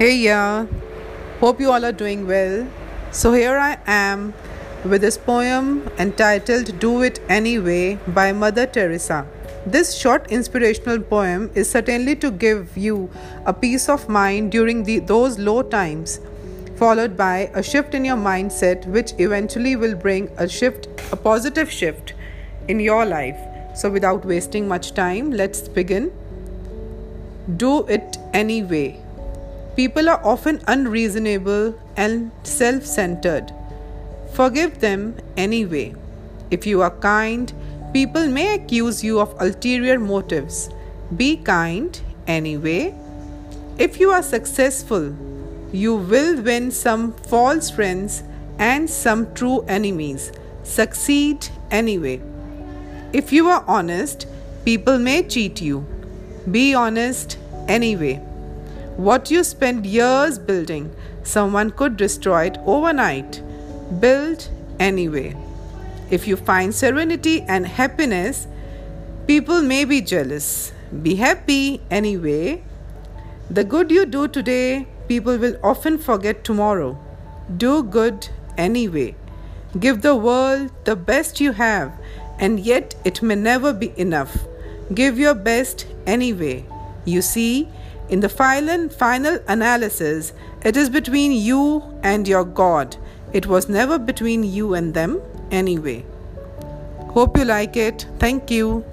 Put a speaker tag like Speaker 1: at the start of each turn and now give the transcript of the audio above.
Speaker 1: Hey, yeah. Hope you all are doing well. So, here I am with this poem entitled Do It Anyway by Mother Teresa. This short inspirational poem is certainly to give you a peace of mind during the, those low times, followed by a shift in your mindset, which eventually will bring a shift, a positive shift in your life. So, without wasting much time, let's begin. Do it anyway. People are often unreasonable and self centered. Forgive them anyway. If you are kind, people may accuse you of ulterior motives. Be kind anyway. If you are successful, you will win some false friends and some true enemies. Succeed anyway. If you are honest, people may cheat you. Be honest anyway. What you spend years building, someone could destroy it overnight. Build anyway. If you find serenity and happiness, people may be jealous. Be happy anyway. The good you do today, people will often forget tomorrow. Do good anyway. Give the world the best you have, and yet it may never be enough. Give your best anyway. You see, in the final, final analysis, it is between you and your God. It was never between you and them anyway. Hope you like it. Thank you.